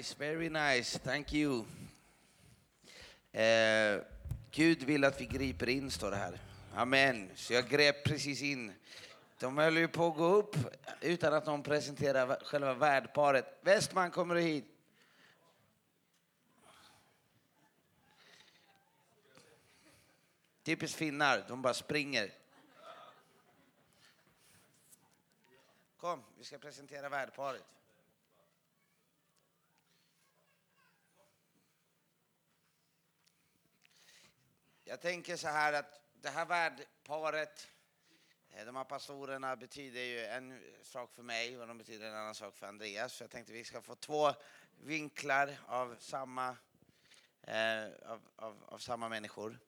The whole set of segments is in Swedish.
nice, very nice. Thank you. Eh, Gud vill att vi griper in, står det här. Amen. Så jag grep precis in. De höll ju på att gå upp utan att någon presenterar själva värdparet. Westman, kommer du hit? Typiskt finnar, de bara springer. Kom, vi ska presentera värdparet. Jag tänker så här att det här värdparet, eh, de här pastorerna betyder ju en sak för mig och de betyder en annan sak för Andreas. Så jag tänkte vi ska få två vinklar av samma, eh, av, av, av samma människor.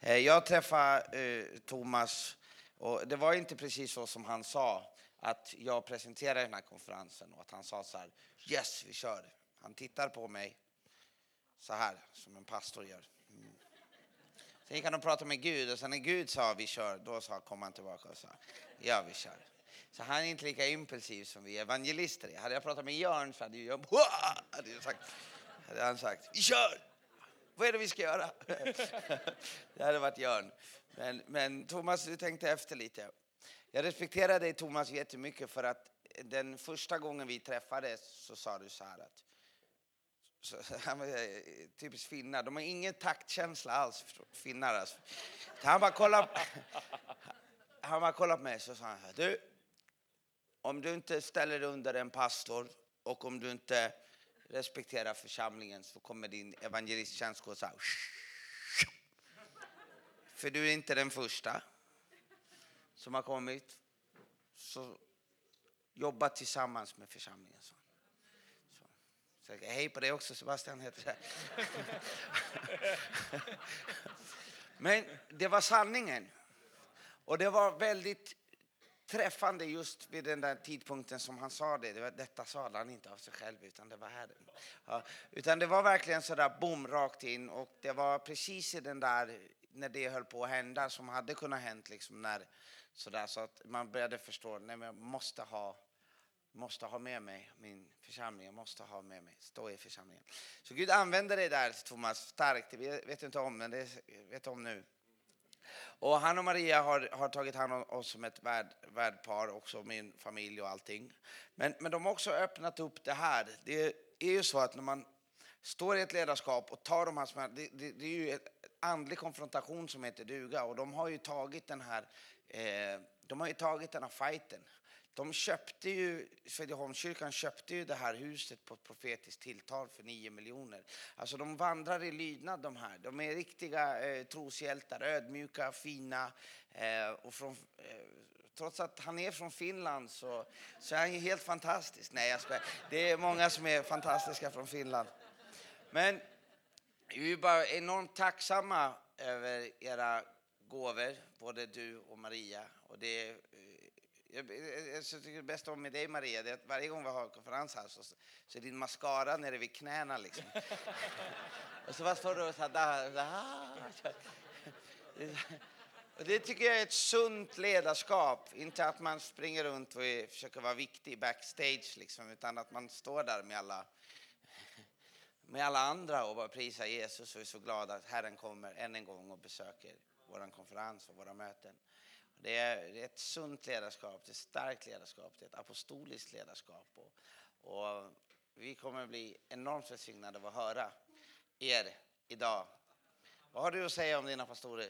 Eh, jag träffade eh, Thomas och det var inte precis så som han sa att jag presenterade den här konferensen och att han sa så här Yes, vi kör. Han tittar på mig så här som en pastor gör. Sen gick han och pratade med Gud och sen när Gud sa vi kör, då sa, kom han tillbaka och sa ja vi kör. Så han är inte lika impulsiv som vi evangelister är. Hade jag pratat med Jörn så hade jag hade, jag sagt, hade han sagt vi kör! Vad är det vi ska göra? det hade varit Jörn. Men, men Thomas, du tänkte efter lite. Jag respekterar dig Thomas jättemycket för att den första gången vi träffades så sa du så här att så, han var, eh, typiskt finnar, de har ingen taktkänsla alls, finnar alltså. Han bara kollade, han bara kollade på mig och sa han så här, du, om du inte ställer dig under en pastor och om du inte respekterar församlingen så kommer din evangelisttjänst gå så här. För du är inte den första som har kommit. Så jobba tillsammans med församlingen. Så. Så, hej på dig också Sebastian heter jag. Men det var sanningen. Och det var väldigt träffande just vid den där tidpunkten som han sa det. det var, detta sa han inte av sig själv utan det var Herren. Ja, utan det var verkligen så där bom rakt in och det var precis i den där när det höll på att hända som hade kunnat hänt liksom när så där så att man började förstå nej men jag måste ha måste ha med mig min församling, jag måste ha med mig, stå i församlingen. Så Gud använder dig där Thomas starkt, det vet du inte om men det vet om nu. Och han och Maria har, har tagit hand om oss som ett värd, värdpar, också min familj och allting. Men, men de har också öppnat upp det här. Det är ju så att när man står i ett ledarskap och tar de här smärtorna, det, det, det, är ju en andlig konfrontation som heter duga och de har ju tagit den här, eh, de har ju tagit den här fighten. De köpte ju, Svedjeholmskyrkan köpte ju det här huset på ett profetiskt tilltal för 9 miljoner. Alltså de vandrar i lydnad de här. De är riktiga eh, troshjältar, ödmjuka, fina. Eh, och från, eh, trots att han är från Finland så, så är han ju helt fantastisk. Nej, jag skojar. Det är många som är fantastiska från Finland. Men vi är bara enormt tacksamma över era gåvor, både du och Maria. Och det jag, jag tycker det bästa om med dig Maria, det är att varje gång vi har konferens här så, så är din mascara nere vid knäna liksom. och så bara står du och så här, där, där. Och det tycker jag är ett sunt ledarskap, inte att man springer runt och är, försöker vara viktig backstage liksom, utan att man står där med alla med alla andra och bara prisar Jesus och är så glada att Herren kommer än en gång och besöker vår konferens och våra möten. Det är, ett sunt ledarskap, det är ett starkt ledarskap, det är ett apostoliskt ledarskap. Och, och vi kommer bli enormt välsignade av att höra er idag. Vad har du att säga om dina pastorer?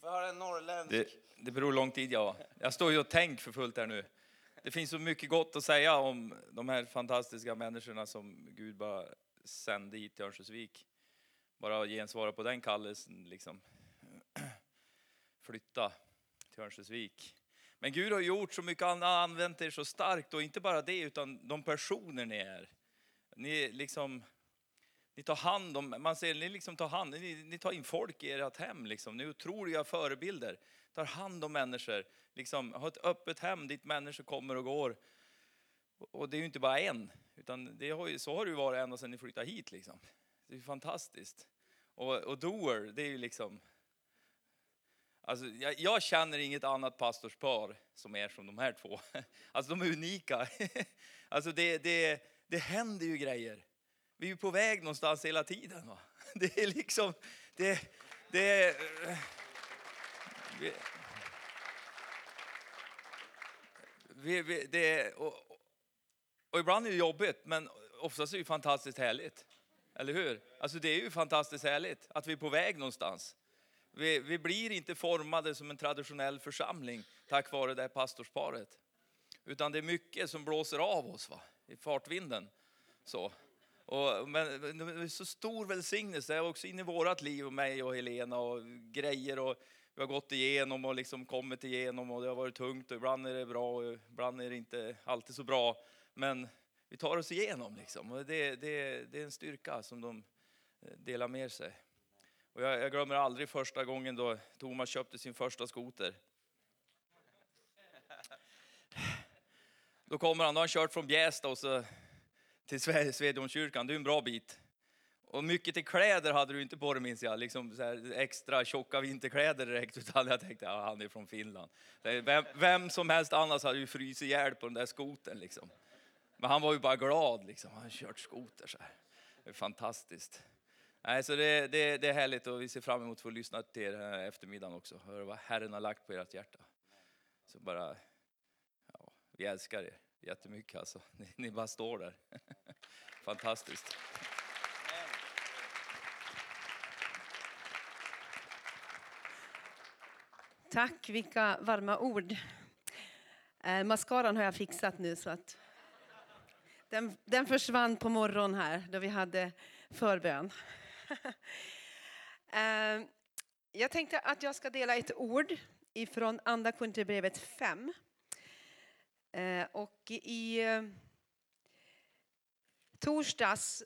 Får jag höra en norrländsk? Det, det beror lång tid, ja. Jag står ju och tänker för fullt här nu. det finns så mycket gott att säga om de här fantastiska människorna som Gud bara sände hit till Örnsköldsvik. Bara gensvara på den kallelsen, liksom. Flytta till Örnsköldsvik. Men Gud har gjort så mycket, han har använt er så starkt och inte bara det utan de personer ni är. Ni liksom, ni tar hand om, man ser, ni liksom tar hand, ni, ni tar in folk i ert hem liksom. Ni är otroliga förebilder. Tar hand om människor, liksom har ett öppet hem dit människor kommer och går. Och det är ju inte bara en, utan det har ju, så har det ju varit ända sedan ni flyttade hit liksom. Det är fantastiskt. Och, och doer, det är ju liksom, Alltså, jag, jag känner inget annat pastorspar som är som de här två. Alltså de är unika. Alltså det, det, det händer ju grejer. Vi är ju på väg någonstans hela tiden. Va? Det är liksom, det, det. Vi, vi, vi, det och, och ibland är det jobbigt, men oftast är det fantastiskt härligt. Eller hur? Alltså det är ju fantastiskt härligt att vi är på väg någonstans. Vi, vi blir inte formade som en traditionell församling tack vare det här pastorsparet. Utan det är mycket som blåser av oss va? i fartvinden. Så. Och, men det är så stor välsignelse också in i vårt liv, och mig och Helena och grejer. Och vi har gått igenom och liksom kommit igenom och det har varit tungt och ibland är det bra och ibland är det inte alltid så bra. Men vi tar oss igenom liksom. Och det, det, det är en styrka som de eh, delar med sig. Och jag, jag glömmer aldrig första gången då Thomas köpte sin första skoter. Då kommer han, då har han kört från Bjästa och så till Svedjonkyrkan, det är en bra bit. Och mycket till kläder hade du inte på dig minns jag, liksom så här extra tjocka vinterkläder direkt. Utan jag tänkte, ja, han är från Finland. Vem, vem som helst annars hade ju frysit ihjäl på den där skotern liksom. Men han var ju bara glad liksom, han har kört skoter så här. Det är fantastiskt. Nej, så det, det, det är härligt och vi ser fram emot att få lyssna till er här eftermiddagen också. Höra vad Herren har lagt på ert hjärta. Så bara, ja, vi älskar er jättemycket alltså. Ni, ni bara står där. Fantastiskt. Tack, vilka varma ord. Eh, mascaran har jag fixat nu så att den, den försvann på morgonen här då vi hade förbön. Ehm, jag tänkte att jag ska dela ett ord ifrån Andra Korinthierbrevet 5. Ehm, och i eh, torsdags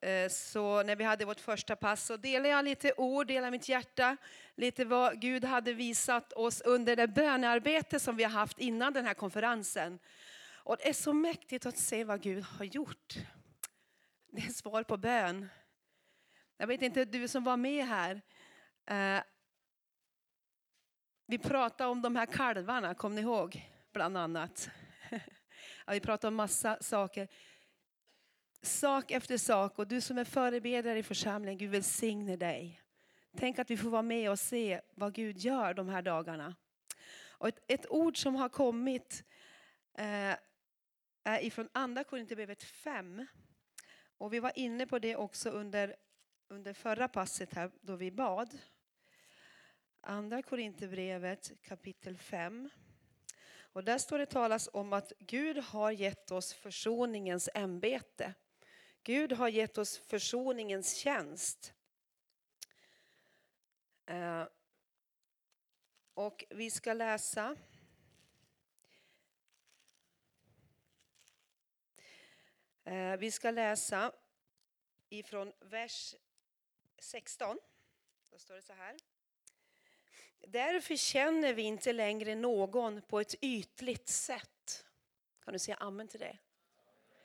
eh, så när vi hade vårt första pass så delade jag lite ord, delade mitt hjärta, lite vad Gud hade visat oss under det bönearbete som vi har haft innan den här konferensen. Och det är så mäktigt att se vad Gud har gjort. Det är svar på bön. Jag vet inte, du som var med här. Eh, vi pratade om de här kalvarna, kom ni ihåg? Bland annat. ja, vi pratade om massa saker. Sak efter sak. Och du som är förebedjare i församlingen, Gud välsigne dig. Tänk att vi får vara med och se vad Gud gör de här dagarna. Och ett, ett ord som har kommit eh, är ifrån Andra Korinthierbrevet 5. Och vi var inne på det också under, under förra passet här då vi bad. Andra Korinthierbrevet kapitel 5. Och där står det talas om att Gud har gett oss försoningens ämbete. Gud har gett oss försoningens tjänst. Eh, och vi ska läsa eh, Vi ska läsa ifrån vers 16. Då står det så här. Därför känner vi inte längre någon på ett ytligt sätt. Kan du säga amen till det?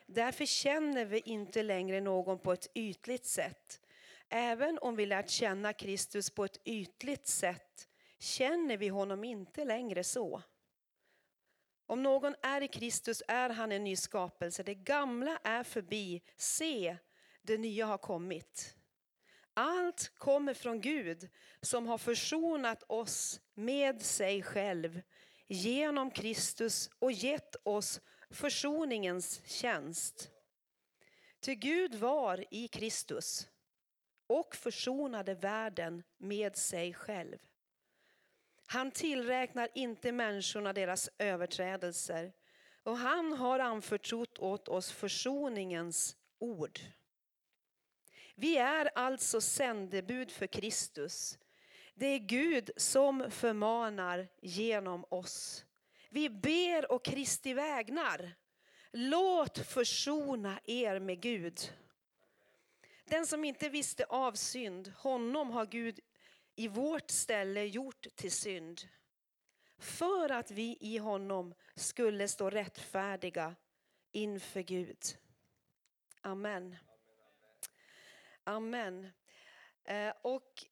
Därför känner vi inte längre någon på ett ytligt sätt. Även om vi lärt känna Kristus på ett ytligt sätt känner vi honom inte längre så. Om någon är i Kristus är han en ny skapelse. Det gamla är förbi. Se, det nya har kommit. Allt kommer från Gud som har försonat oss med sig själv genom Kristus och gett oss försoningens tjänst. Till Gud var i Kristus och försonade världen med sig själv. Han tillräknar inte människorna deras överträdelser Och han har anförtrott åt oss försoningens ord. Vi är alltså sändebud för Kristus. Det är Gud som förmanar genom oss. Vi ber och Kristi vägnar. Låt försona er med Gud. Den som inte visste av synd, honom har Gud i vårt ställe gjort till synd. För att vi i honom skulle stå rättfärdiga inför Gud. Amen. Amen. Eh, och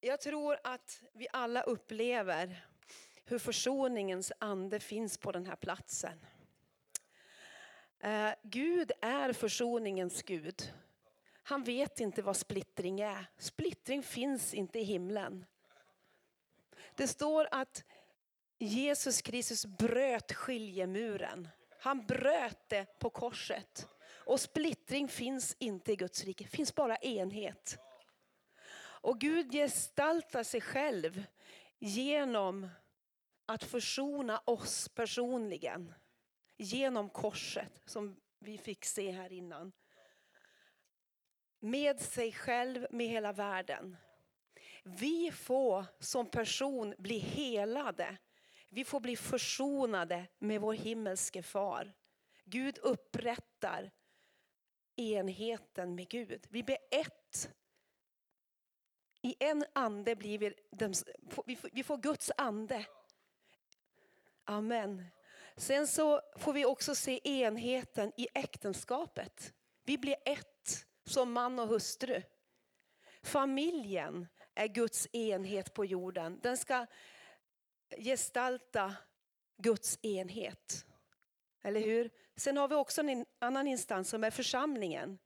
jag tror att vi alla upplever hur försoningens ande finns på den här platsen. Eh, Gud är försoningens Gud. Han vet inte vad splittring är. Splittring finns inte i himlen. Det står att Jesus Kristus bröt skiljemuren. Han bröt det på korset. Och splittring finns inte i Guds rike, det finns bara enhet. Och Gud gestaltar sig själv genom att försona oss personligen. Genom korset som vi fick se här innan. Med sig själv, med hela världen. Vi får som person bli helade. Vi får bli försonade med vår himmelske far. Gud upprättar enheten med Gud. Vi blir ett. I en ande blir vi, vi får Guds ande. Amen. Sen så får vi också se enheten i äktenskapet. Vi blir ett som man och hustru. Familjen är Guds enhet på jorden. Den ska gestalta Guds enhet. Eller hur? Sen har vi också en annan instans som är församlingen.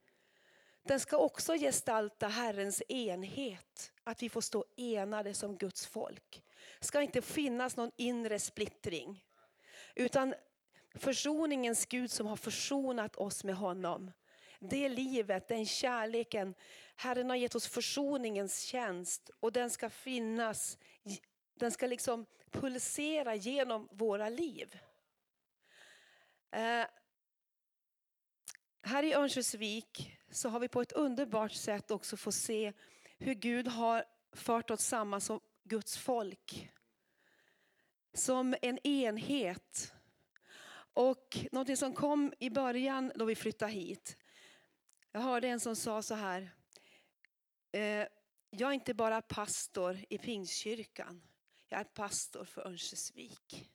Den ska också gestalta Herrens enhet. Att vi får stå enade som Guds folk. Det ska inte finnas någon inre splittring. Utan försoningens Gud som har försonat oss med honom. Det livet, den kärleken. Herren har gett oss försoningens tjänst och den ska finnas. Den ska liksom pulsera genom våra liv. Eh, här i Örnsköldsvik så har vi på ett underbart sätt också fått se hur Gud har fört oss samman som Guds folk. Som en enhet. Och någonting som kom i början då vi flyttade hit. Jag hörde en som sa så här. Eh, jag är inte bara pastor i Pingstkyrkan. Jag är pastor för Örnsköldsvik.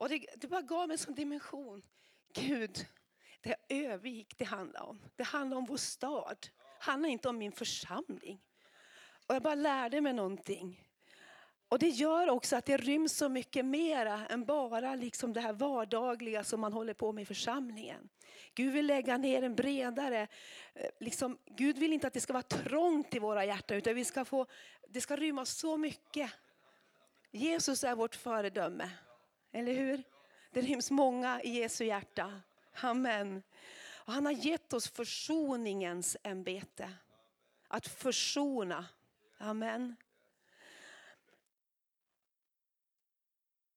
Och det, det bara gav mig en sån dimension. Gud, det är Övik det handlar om. Det handlar om vår stad. Det handlar inte om min församling. Och jag bara lärde mig någonting. Och det gör också att det ryms så mycket mera än bara liksom det här vardagliga som man håller på med i församlingen. Gud vill lägga ner en bredare, eh, liksom, Gud vill inte att det ska vara trångt i våra hjärtan utan vi ska få, det ska rymmas så mycket. Jesus är vårt föredöme, eller hur? Det ryms många i Jesu hjärta. Amen. Och han har gett oss försoningens ämbete. Att försona. Amen.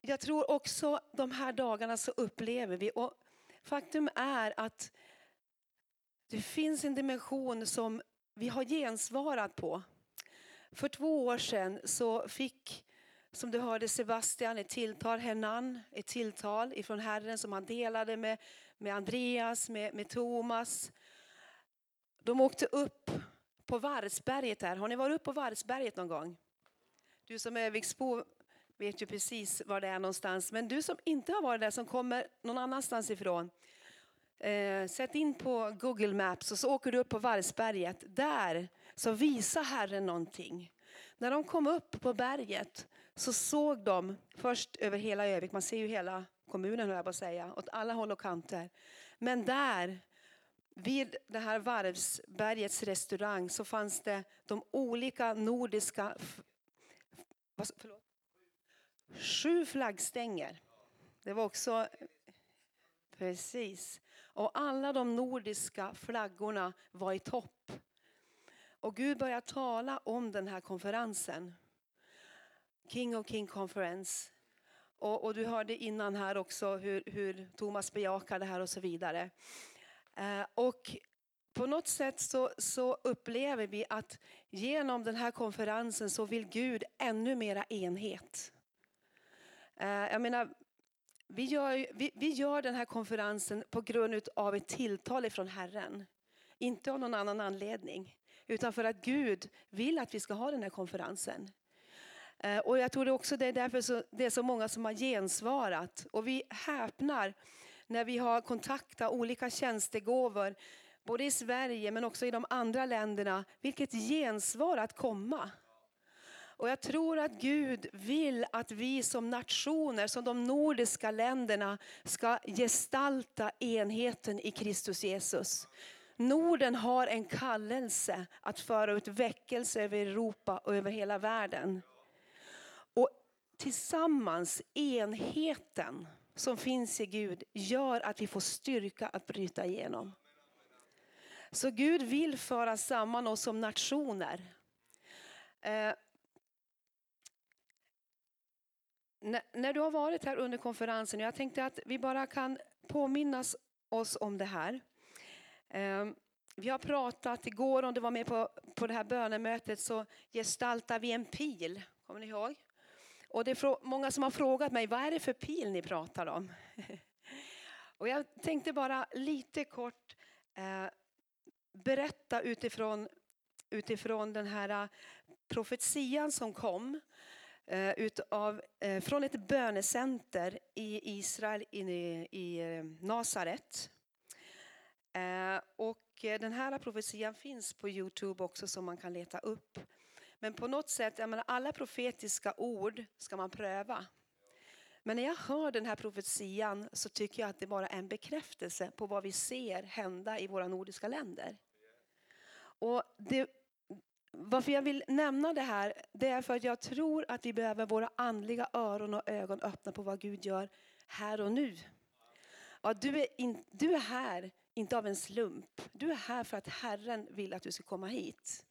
Jag tror också de här dagarna så upplever vi, och faktum är att det finns en dimension som vi har gensvarat på. För två år sedan så fick, som du hörde Sebastian, ett tilltal, Henan, ett tilltal ifrån Herren som han delade med, med Andreas, med, med Thomas. De åkte upp på Varsberget här. Har ni varit uppe på Varsberget någon gång? Du som är Viksbo vet ju precis var det är någonstans. Men du som inte har varit där, som kommer någon annanstans ifrån. Eh, sätt in på Google Maps och så åker du upp på Varsberget. Där så visar Herren någonting. När de kom upp på berget så såg de först över hela Övik, man ser ju hela kommunen höll jag på att säga, åt alla håll och kanter. Men där vid det här Varvsbergets restaurang så fanns det de olika nordiska förlåt, Sju flaggstänger. Det var också... Precis. Och alla de nordiska flaggorna var i topp. Och Gud började tala om den här konferensen. King of King Conference. Och, och du hörde innan här också hur, hur Thomas bejakar det här och så vidare. Eh, och på något sätt så, så upplever vi att genom den här konferensen så vill Gud ännu mera enhet. Eh, jag menar, vi gör, vi, vi gör den här konferensen på grund av ett tilltal från Herren. Inte av någon annan anledning. Utan för att Gud vill att vi ska ha den här konferensen. Eh, och jag tror också det är därför så, det är så många som har gensvarat. Och vi häpnar när vi har kontaktat olika tjänstegåvor både i Sverige men också i de andra länderna. Vilket gensvar att komma. Och jag tror att Gud vill att vi som nationer, som de nordiska länderna, ska gestalta enheten i Kristus Jesus. Norden har en kallelse att föra ut väckelse över Europa och över hela världen. Tillsammans, enheten som finns i Gud gör att vi får styrka att bryta igenom. Så Gud vill föra samman oss som nationer. Eh, när du har varit här under konferensen, jag tänkte att vi bara kan påminnas oss om det här. Eh, vi har pratat igår, om du var med på, på det här bönemötet, så gestaltar vi en pil. Kommer ni ihåg? Och det är många som har frågat mig, vad är det för pil ni pratar om? Och jag tänkte bara lite kort eh, berätta utifrån, utifrån den här eh, profetian som kom eh, utav, eh, från ett bönecenter i Israel, i, i eh, Nasaret. Eh, och den här profetian finns på Youtube också som man kan leta upp. Men på något sätt, jag menar, alla profetiska ord ska man pröva. Men när jag hör den här profetian så tycker jag att det bara är en bekräftelse på vad vi ser hända i våra nordiska länder. Och det, varför jag vill nämna det här, det är för att jag tror att vi behöver våra andliga öron och ögon öppna på vad Gud gör här och nu. Ja, du, är in, du är här, inte av en slump. Du är här för att Herren vill att du ska komma hit.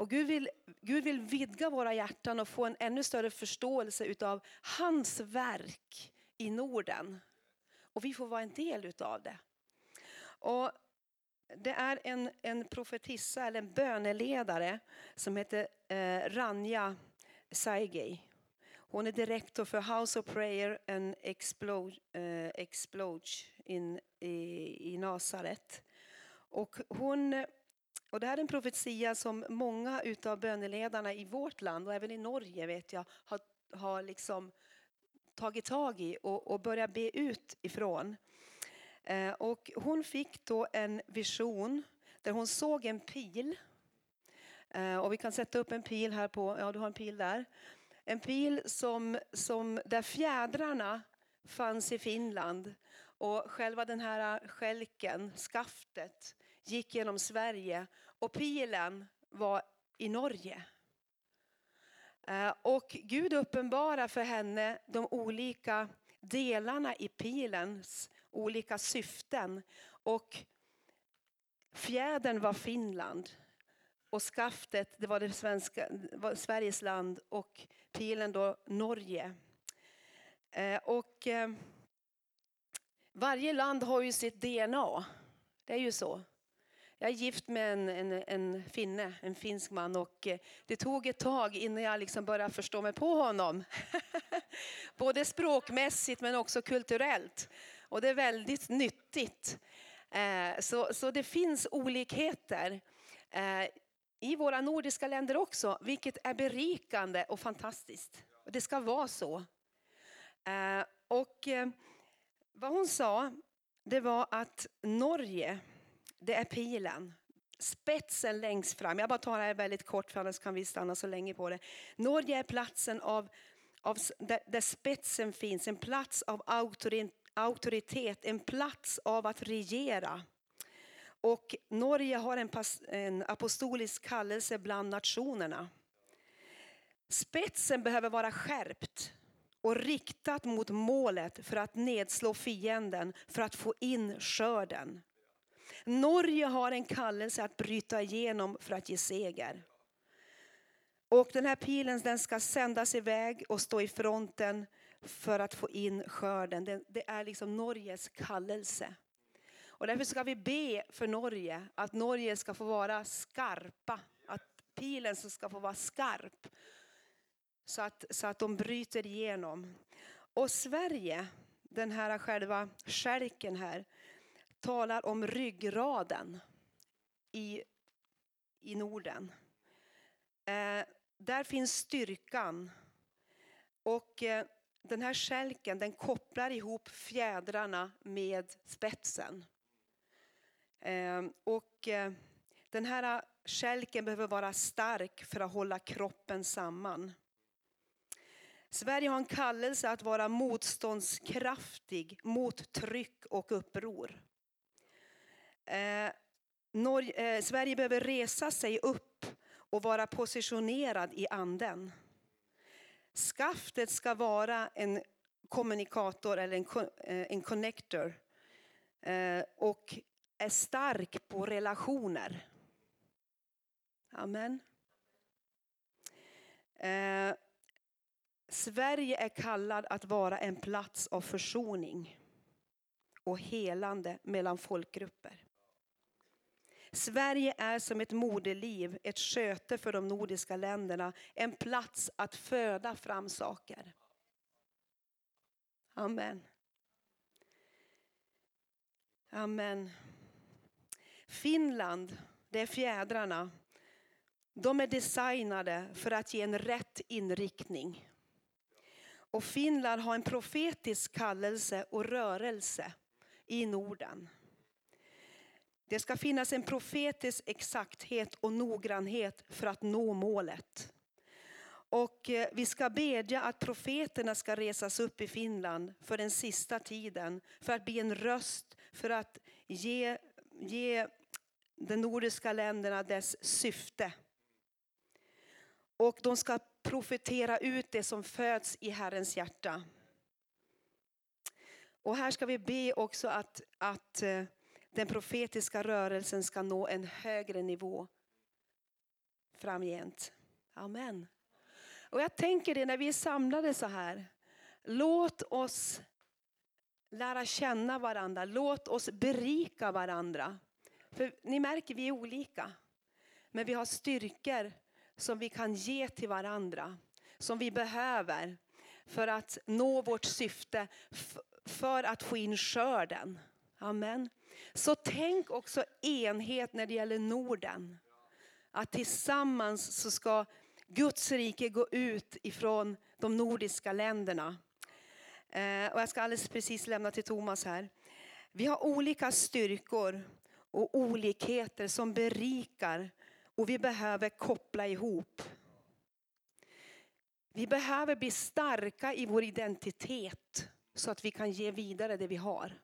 Och Gud vill, Gud vill vidga våra hjärtan och få en ännu större förståelse utav hans verk i Norden. Och vi får vara en del utav det. Och det är en, en profetissa eller en böneledare som heter eh, Ranja Saigei. Hon är direktor för House of Prayer and Explode, eh, Explode in, i, i Nasaret. Och hon och det här är en profetia som många av böneledarna i vårt land och även i Norge vet jag har, har liksom tagit tag i och, och börjat be ut ifrån. Eh, och hon fick då en vision där hon såg en pil. Eh, och vi kan sätta upp en pil här på, ja du har en pil där. En pil som, som där fjädrarna fanns i Finland och själva den här eh, skälken, skaftet, gick genom Sverige och pilen var i Norge. Eh, och Gud uppenbarar för henne de olika delarna i pilens olika syften. Och fjädern var Finland och skaftet det var, det svenska, var Sveriges land och pilen då Norge. Eh, och eh, varje land har ju sitt DNA. Det är ju så. Jag är gift med en, en, en finne, en finsk man och eh, det tog ett tag innan jag liksom började förstå mig på honom. Både språkmässigt men också kulturellt. Och det är väldigt nyttigt. Eh, så, så det finns olikheter eh, i våra nordiska länder också, vilket är berikande och fantastiskt. Och det ska vara så. Och vad hon sa, det var att Norge det är pilen. Spetsen längst fram. Jag bara tar det här väldigt kort för annars kan vi stanna så länge på det. Norge är platsen av, av där, där spetsen finns, en plats av auktoritet, en plats av att regera. Och Norge har en, en apostolisk kallelse bland nationerna. Spetsen behöver vara skärpt och riktat mot målet för att nedslå fienden, för att få in skörden. Norge har en kallelse att bryta igenom för att ge seger. Och den här pilen den ska sändas iväg och stå i fronten för att få in skörden. Det, det är liksom Norges kallelse. Och därför ska vi be för Norge, att Norge ska få vara skarpa. Att pilen ska få vara skarp. Så att, så att de bryter igenom. Och Sverige, den här själva skälken här, talar om ryggraden i, i Norden. Eh, där finns styrkan. Och eh, den här skälken den kopplar ihop fjädrarna med spetsen. Eh, och eh, den här eh, skälken behöver vara stark för att hålla kroppen samman. Sverige har en kallelse att vara motståndskraftig mot tryck och uppror. Eh, Norge, eh, Sverige behöver resa sig upp och vara positionerad i anden. Skaftet ska vara en kommunikator eller en, eh, en connector eh, och är stark på relationer. Amen. Eh, Sverige är kallad att vara en plats av försoning och helande mellan folkgrupper. Sverige är som ett moderliv, ett sköte för de nordiska länderna, en plats att föda fram saker. Amen. Amen. Finland, det är fjädrarna. De är designade för att ge en rätt inriktning. Och Finland har en profetisk kallelse och rörelse i Norden. Det ska finnas en profetisk exakthet och noggrannhet för att nå målet. Och eh, vi ska bedja att profeterna ska resas upp i Finland för den sista tiden. För att bli en röst, för att ge, ge de nordiska länderna dess syfte. Och de ska profetera ut det som föds i Herrens hjärta. Och här ska vi be också att, att eh, den profetiska rörelsen ska nå en högre nivå framgent. Amen. Och jag tänker det när vi är samlade så här. Låt oss lära känna varandra. Låt oss berika varandra. För ni märker vi är olika. Men vi har styrkor som vi kan ge till varandra. Som vi behöver för att nå vårt syfte. För att få in skörden. Amen. Så tänk också enhet när det gäller Norden. Att tillsammans så ska Guds rike gå ut ifrån de nordiska länderna. Eh, och jag ska alldeles precis lämna till Thomas här. Vi har olika styrkor och olikheter som berikar och vi behöver koppla ihop. Vi behöver bli starka i vår identitet så att vi kan ge vidare det vi har.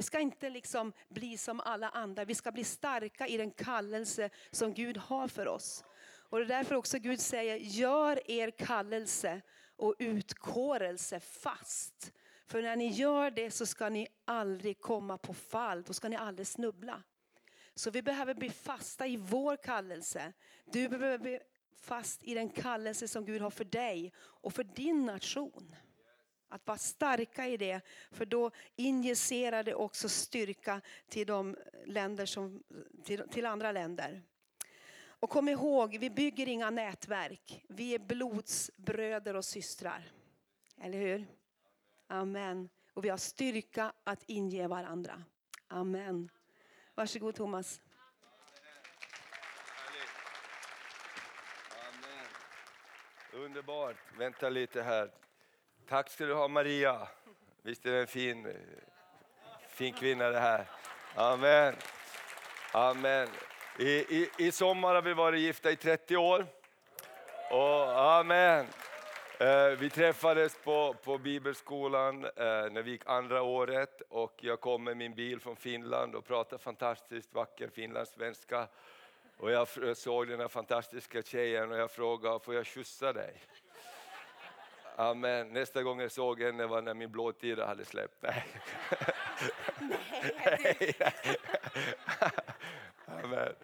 Vi ska inte liksom bli som alla andra. Vi ska bli starka i den kallelse som Gud har för oss. Och det är därför också Gud säger, gör er kallelse och utkårelse fast. För när ni gör det så ska ni aldrig komma på fall, då ska ni aldrig snubbla. Så vi behöver bli fasta i vår kallelse. Du behöver bli fast i den kallelse som Gud har för dig och för din nation. Att vara starka i det, för då injicerar det också styrka till, de länder som, till, till andra länder. Och kom ihåg, vi bygger inga nätverk. Vi är blodsbröder och systrar. Eller hur? Amen. Och vi har styrka att inge varandra. Amen. Varsågod Thomas. Amen. Underbart. Vänta lite här. Tack ska du ha Maria. Visst är det en fin, fin kvinna det här. Amen. Amen. I, i, I sommar har vi varit gifta i 30 år. Och, amen. Eh, vi träffades på, på bibelskolan eh, när vi gick andra året och jag kom med min bil från Finland och pratade fantastiskt vacker finlandssvenska. Och jag såg den här fantastiska tjejen och jag frågade, får jag skjutsa dig? Amen. Nästa gång jag såg henne var när min blåtira hade släppt. Nej. Nej. Amen.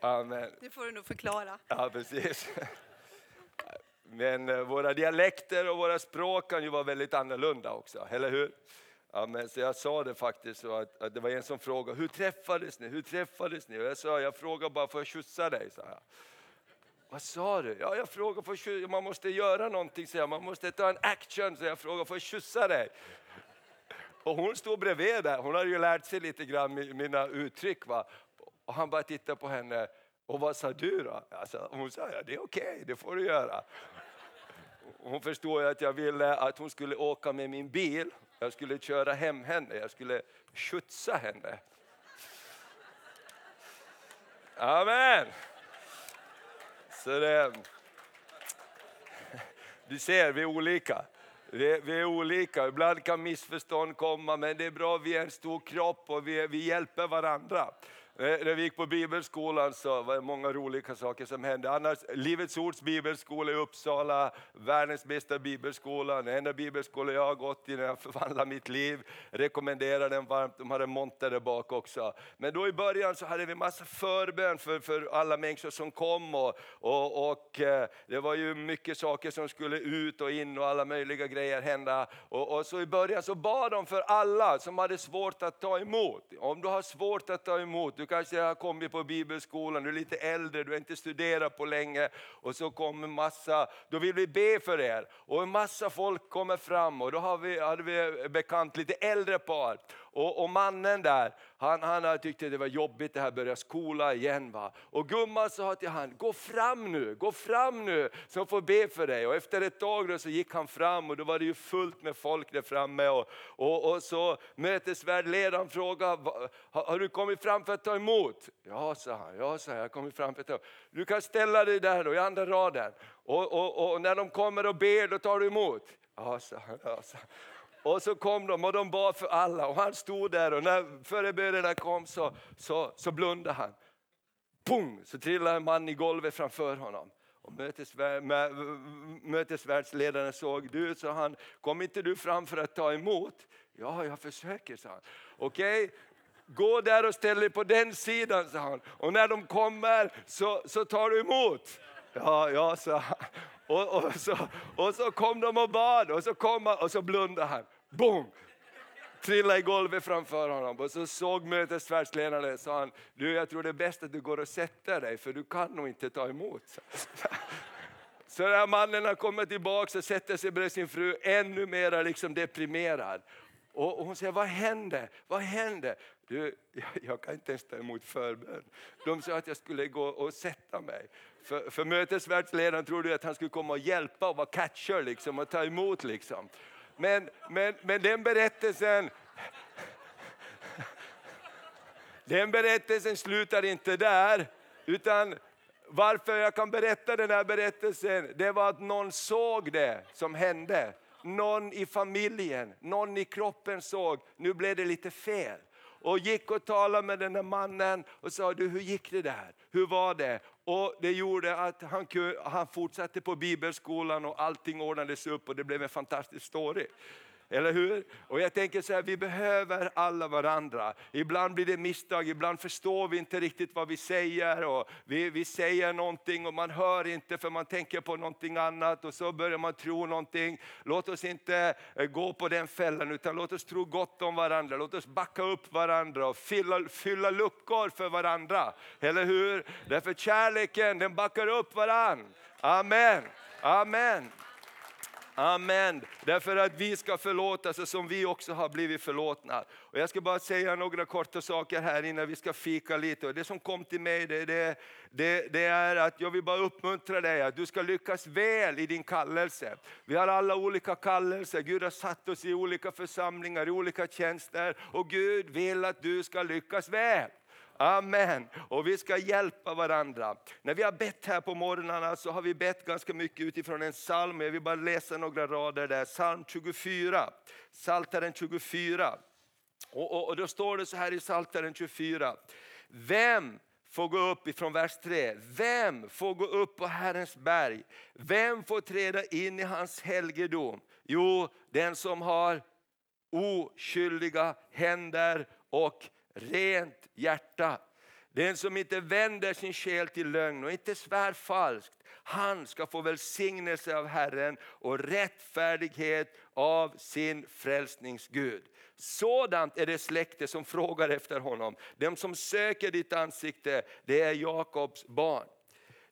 Amen. Det får du nog förklara. Ja, precis. Men eh, våra dialekter och våra språk kan ju vara väldigt annorlunda också, eller hur? Ja, men så jag sa det faktiskt, så att, att det var en som frågade, hur träffades ni? Hur träffades ni? Och jag sa, jag frågar bara, får jag skjutsa dig? Så jag. Vad sa du? Ja, jag frågar, för man måste göra någonting, så man måste ta en action. Så jag frågar, får jag kyssa dig? Och hon stod bredvid där, hon hade ju lärt sig lite grann mina uttryck. Va? Och han bara tittade på henne, och vad sa du då? Alltså, hon sa, ja det är okej, okay, det får du göra. Hon förstod att jag ville att hon skulle åka med min bil, jag skulle köra hem henne, jag skulle skjutsa henne. Amen! Så det, du ser, vi är olika. Vi, vi, är olika, ibland kan missförstånd komma men det är bra, vi är en stor kropp och vi, vi hjälper varandra. Eh, när vi gick på bibelskolan så var det många roliga saker som hände. Annars, Livets Ords bibelskola i Uppsala, världens bästa bibelskola, den enda bibelskola jag har gått i när jag förvandlar mitt liv. Rekommenderar den varmt, de hade monter där bak också. Men då i början så hade vi massa förbön för, för alla människor som kom och, och, och eh, det var ju mycket saker som skulle ut och in och alla möjliga grejer hända. Och, och så i början så bad de för alla som hade svårt att ta emot. Om du har svårt att ta emot, du kanske har kommit på bibelskolan, du är lite äldre, du har inte studerat på länge och så kommer massa, då vill vi be för er. Och en massa folk kommer fram och då har vi, hade vi bekant lite äldre par och, och, mannen där, han, han tyckte det var jobbigt det här börja skola igen. Va? Och gumman sa till honom, gå fram nu, gå fram nu så får be för dig. Och efter ett tag då så gick han fram och då var det ju fullt med folk där framme. Och, och, och så mötesvärdledaren frågade, har, har, du kommit fram för att ta emot? Ja, sa han, ja, sa jag har kommit fram för att ta emot. Du kan ställa dig där då, i andra raden. Och, och, och när de kommer och ber, då tar du emot. Ja, sa han. Ja, sa han. Och så kom de och de bad för alla och han stod där och när förebönerna kom så, så, så blundade han. Pung! så trillade en man i golvet framför honom. Och mötesvärd, mötesvärdsledaren såg, du, sa han, kom inte du fram för att ta emot? Ja, jag försöker, sa han. Okej, okay. gå där och ställ dig på den sidan, sa han. Och när de kommer så, så tar du emot. Ja, ja, sa han. Och, och, så, och så kom de och bad och så, kom och så blundade han. Boom! Trillade i golvet framför honom och så såg mötesvärdsledaren och sa han, du jag tror det är bäst att du går och sätter dig för du kan nog inte ta emot. Så den här mannen har kommit tillbaka och sätter sig bredvid sin fru ännu mer liksom deprimerad. Och hon säger, vad hände? Vad hände? Du, jag, jag kan inte ens ta emot förbön. De sa att jag skulle gå och sätta mig. För, för mötesvärdsledaren trodde att han skulle komma och hjälpa och vara catcher liksom, och ta emot. Liksom. Men, men, men den berättelsen den berättelsen slutar inte där. Utan varför jag kan berätta den här berättelsen, det var att någon såg det som hände. Någon i familjen, någon i kroppen såg, nu blev det lite fel och gick och talade med den här mannen och sa, du hur gick det där? Hur var det? Och det gjorde att han, han fortsatte på bibelskolan och allting ordnades upp och det blev en fantastisk story. Eller hur? Och jag tänker så här, vi behöver alla varandra. Ibland blir det misstag, ibland förstår vi inte riktigt vad vi säger. Och vi, vi säger någonting och man hör inte för man tänker på någonting annat och så börjar man tro någonting. Låt oss inte eh, gå på den fällan utan låt oss tro gott om varandra. Låt oss backa upp varandra och fylla, fylla luckor för varandra. Eller hur? Därför kärleken den backar upp varandra. Amen. Amen. Amen. Därför att vi ska förlåtas som vi också har blivit förlåtna. Och jag ska bara säga några korta saker här innan vi ska fika lite. Och det som kom till mig det, det, det, det är att jag vill bara uppmuntra dig att du ska lyckas väl i din kallelse. Vi har alla olika kallelser, Gud har satt oss i olika församlingar, i olika tjänster och Gud vill att du ska lyckas väl. Amen. Och vi ska hjälpa varandra. När vi har bett här på morgnarna så har vi bett ganska mycket utifrån en psalm. Jag vill bara läsa några rader där. Psalm 24. Psaltaren 24. Och, och, och då står det så här i Psaltaren 24. Vem får gå upp ifrån vers 3. Vem får gå upp på Herrens berg? Vem får träda in i hans helgedom? Jo, den som har oskyldiga händer och rent hjärta. Den som inte vänder sin själ till lögn och inte svär falskt, han ska få välsignelse av Herren och rättfärdighet av sin frälsningsgud. Sådant är det släkte som frågar efter honom. De som söker ditt ansikte, det är Jakobs barn.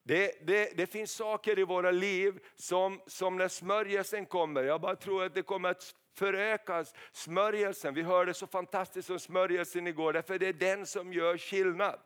Det, det, det, finns saker i våra liv som, som när smörjelsen kommer, jag bara tror att det kommer att förökas. Smörjelsen, vi hörde så fantastiskt om smörjelsen igår, därför det är den som gör skillnad.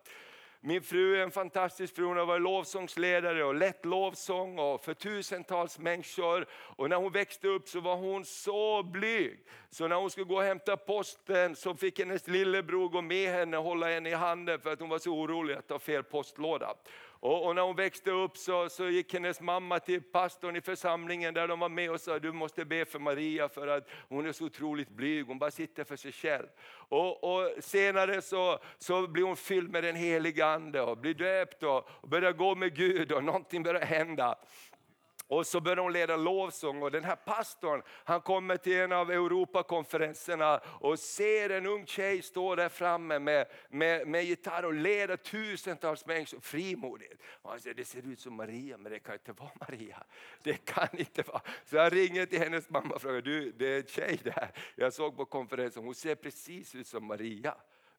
Min fru är en fantastisk fru, hon har varit lovsångsledare och lett lovsång och för tusentals människor. Och när hon växte upp så var hon så blyg. Så när hon skulle gå och hämta posten så fick hennes lillebror gå med henne och hålla henne i handen för att hon var så orolig att ta fel postlåda. Och, och, när hon växte upp så, så gick hennes mamma till pastorn i församlingen där de var med och sa du måste be för Maria för att hon är så otroligt blyg, hon bara sitter för sig själv. Och, och senare så, så blir hon fylld med den heliga ande och blir döpt och, och börjar gå med Gud och någonting börjar hända. Och så börjar hon leda lovsång och den här pastorn han kommer till en av Europakonferenserna och ser en ung tjej stå där framme med, med, med gitarr och leda tusentals människor frimodigt. Och han säger det ser ut som Maria men det kan inte vara Maria. Det kan inte vara. Så jag ringer till hennes mamma och frågar du det är en tjej där jag såg på konferensen hon ser precis ut som Maria.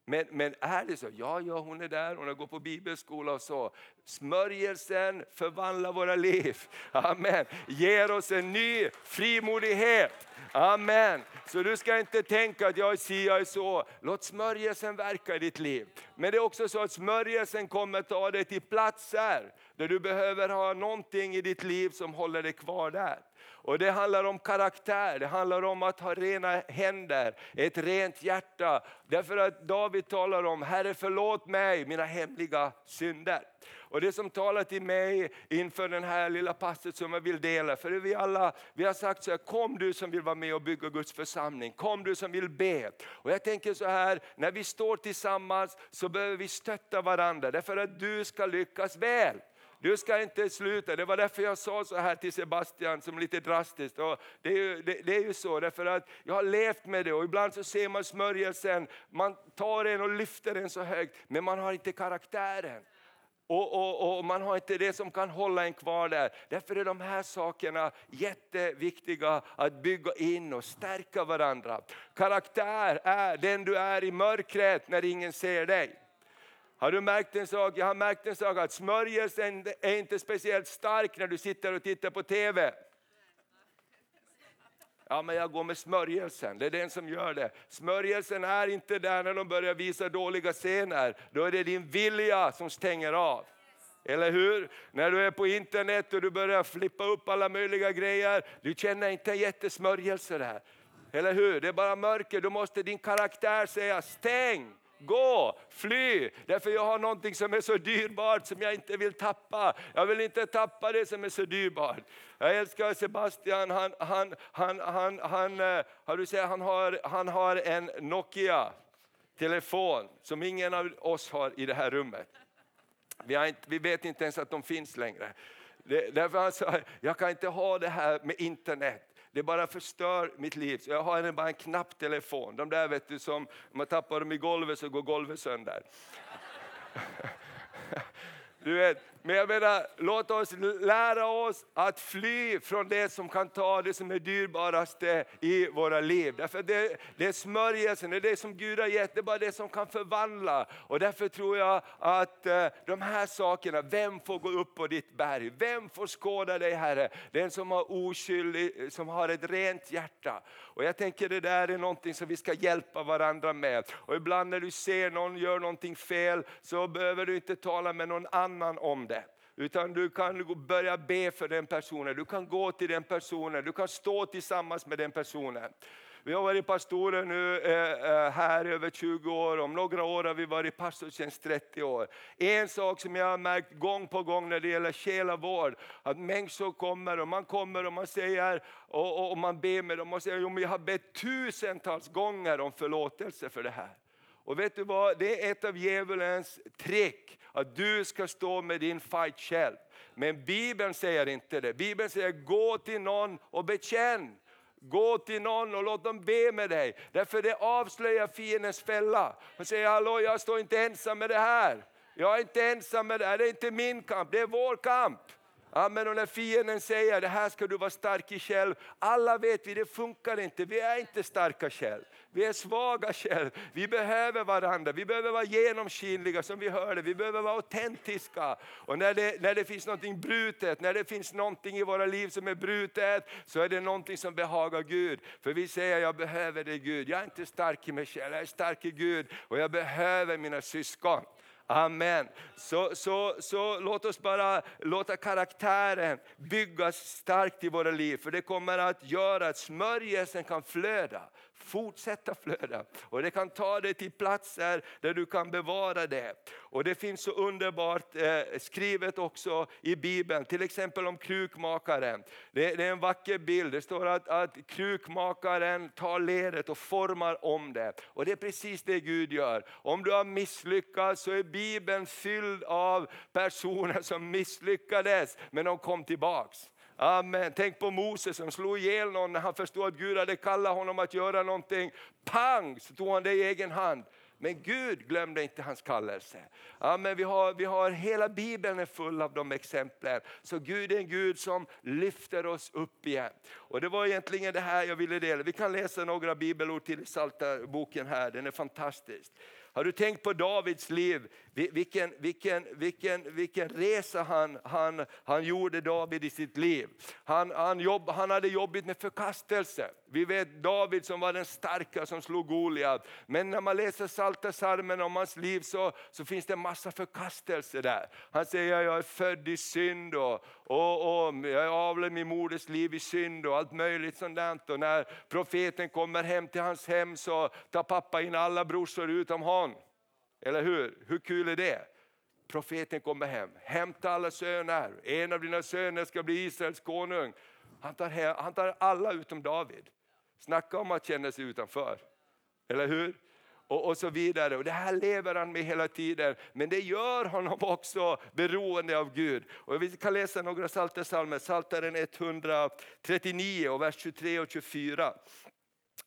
Men, men är det så? Ja, ja, hon är där, hon har gått på bibelskola och så. Smörjelsen förvandlar våra liv. Amen. Ger oss en ny frimodighet. Amen. Så du ska inte tänka att jag är si, jag är så. Låt smörjelsen verka i ditt liv. Men det är också så att smörjelsen kommer ta dig till platser där du behöver ha någonting i ditt liv som håller dig kvar där. Och Det handlar om karaktär, det handlar om att ha rena händer, ett rent hjärta. Därför att David talar om, Herre förlåt mig mina hemliga synder. Och det som talar till mig inför den här lilla passet som jag vill dela, för vi alla vi har sagt så här, kom du som vill vara med och bygga Guds församling, kom du som vill be. Och jag tänker så här, när vi står tillsammans så behöver vi stötta varandra, därför att du ska lyckas väl. Du ska inte sluta. Det var därför jag sa så här till Sebastian, som lite drastiskt. Och det, är ju, det, det, är ju så, därför att jag har levt med det och ibland så ser man smörjelsen, man tar den och lyfter den så högt, men man har inte karaktären. Och, och, och, Man har inte det som kan hålla en kvar där. Därför är de här sakerna jätteviktiga att bygga in och stärka varandra. Karaktär är den du är i mörkret när ingen ser dig. Har du märkt en sak? Jag har märkt en sak att smörjelsen är inte speciellt stark när du sitter och tittar på TV. Ja, men jag går med smörjelsen, det är den som gör det. Smörjelsen är inte där när de börjar visa dåliga scener, då är det din vilja som stänger av. Eller hur? När du är på internet och du börjar flippa upp alla möjliga grejer, du känner inte en jättesmörjelse där. Eller hur? Det är bara mörker, då måste din karaktär säga stäng. Gå, fly, därför jag har någonting som är så dyrbart som jag inte vill tappa. Jag vill inte tappa det som är så dyrbart. Jag älskar Sebastian, han, han, han, han, han, eh, har du sett, han, har, han har en Nokia telefon som ingen av oss har i det här rummet. Vi, inte, vi vet inte ens att de finns längre. Det, därför han sa, jag kan inte ha det här med internet. Det bara förstör mitt liv. Så jag har bara en knapptelefon. De där vet du som, om man tappar dem i golvet så går golvet sönder. Du vet, men jag menar, låt oss lära oss att fly från det som kan ta det som är dyrbaraste i våra liv. Därför det, det är smörjelsen, det är det som Gud har gett, det är bara det som kan förvandla. Och därför tror jag att eh, de här sakerna, vem får gå upp på ditt berg? Vem får skåda dig Herre? Den som har oskyldig, som har ett rent hjärta. Och jag tänker det där är någonting som vi ska hjälpa varandra med. Och ibland när du ser någon gör någonting fel så behöver du inte tala med någon annan om det. Utan du kan börja be för den personen, du kan gå till den personen, du kan stå tillsammans med den personen. Vi har varit pastorer nu eh, eh här över 20 år, om några år har vi varit pastortjänst 30 år. En sak som jag har märkt gång på gång när det gäller själavård, att människor kommer och man kommer och man säger, och, och, och man ber med dem och säger, jo, men jag har bett tusentals gånger om förlåtelse för det här. Och vet du vad, det är ett av djävulens trick, att du ska stå med din fight själv. Men Bibeln säger inte det. Bibeln säger gå till någon och bekänn. Gå till någon och låt dem be med dig. Därför det avslöjar fiendens fälla. Han säger, hallå jag står inte ensam med det här. Jag är inte ensam med det här, det är inte min kamp, det är vår kamp. Amen. Och när fienden säger det här ska du vara stark i själv. Alla vet vi, det funkar inte. Vi är inte starka själv. Vi är svaga själv. Vi behöver varandra. Vi behöver vara genomskinliga som vi hörde. Vi behöver vara autentiska. Och när det, när det finns någonting brutet, när det finns någonting i våra liv som är brutet, så är det någonting som behagar Gud. För vi säger, jag behöver dig Gud. Jag är inte stark i mig själv, jag är stark i Gud. Och jag behöver mina syskon. Amen. Så, så, så låt oss bara låta karaktären byggas starkt i våra liv. För det kommer att göra att smörjelsen kan flöda, fortsätta flöda. Och det kan ta dig till platser där du kan bevara det. Och det finns så underbart eh, skrivet också i Bibeln, till exempel om krukmakaren. Det, det är en vacker bild, det står att, att krukmakaren tar ledet och formar om det. Och det är precis det Gud gör. Om du har misslyckats så är Bibeln fylld av personer som misslyckades men de kom tillbaks. Amen. Tänk på Moses som slog ihjäl någon när han förstod att Gud hade kallat honom att göra någonting. Pang så tog han det i egen hand. Men Gud glömde inte hans kallelse. Amen. Vi, har, vi har hela Bibeln är full av de exemplen. Så Gud är en Gud som lyfter oss upp igen. Och Det var egentligen det här jag ville dela. Vi kan läsa några bibelord till i Psaltarboken här, den är fantastisk. Har du tänkt på Davids liv? Vilken, vilken, vilken, vilken resa han, han, han gjorde David i sitt liv. Han, han, jobb, han hade jobbigt med förkastelse. Vi vet David som var den starka som slog Goliat. Men när man läser Psaltarpsalmen om hans liv så, så finns det en massa förkastelse där. Han säger jag är född i synd och, och, och jag avled min moders liv i synd och allt möjligt sånt där. Och när profeten kommer hem till hans hem så tar pappa in alla brorsor utom honom. Eller hur? Hur kul är det? Profeten kommer hem, hämta alla söner, en av dina söner ska bli Israels konung. Han tar, hem, han tar alla utom David. Snacka om att känna sig utanför. Eller hur? Och, och, så vidare. Och det här lever han med hela tiden. Men det gör honom också beroende av Gud. Och vi kan läsa några psalterpsalmer. Psaltaren 139 och vers 23 och 24.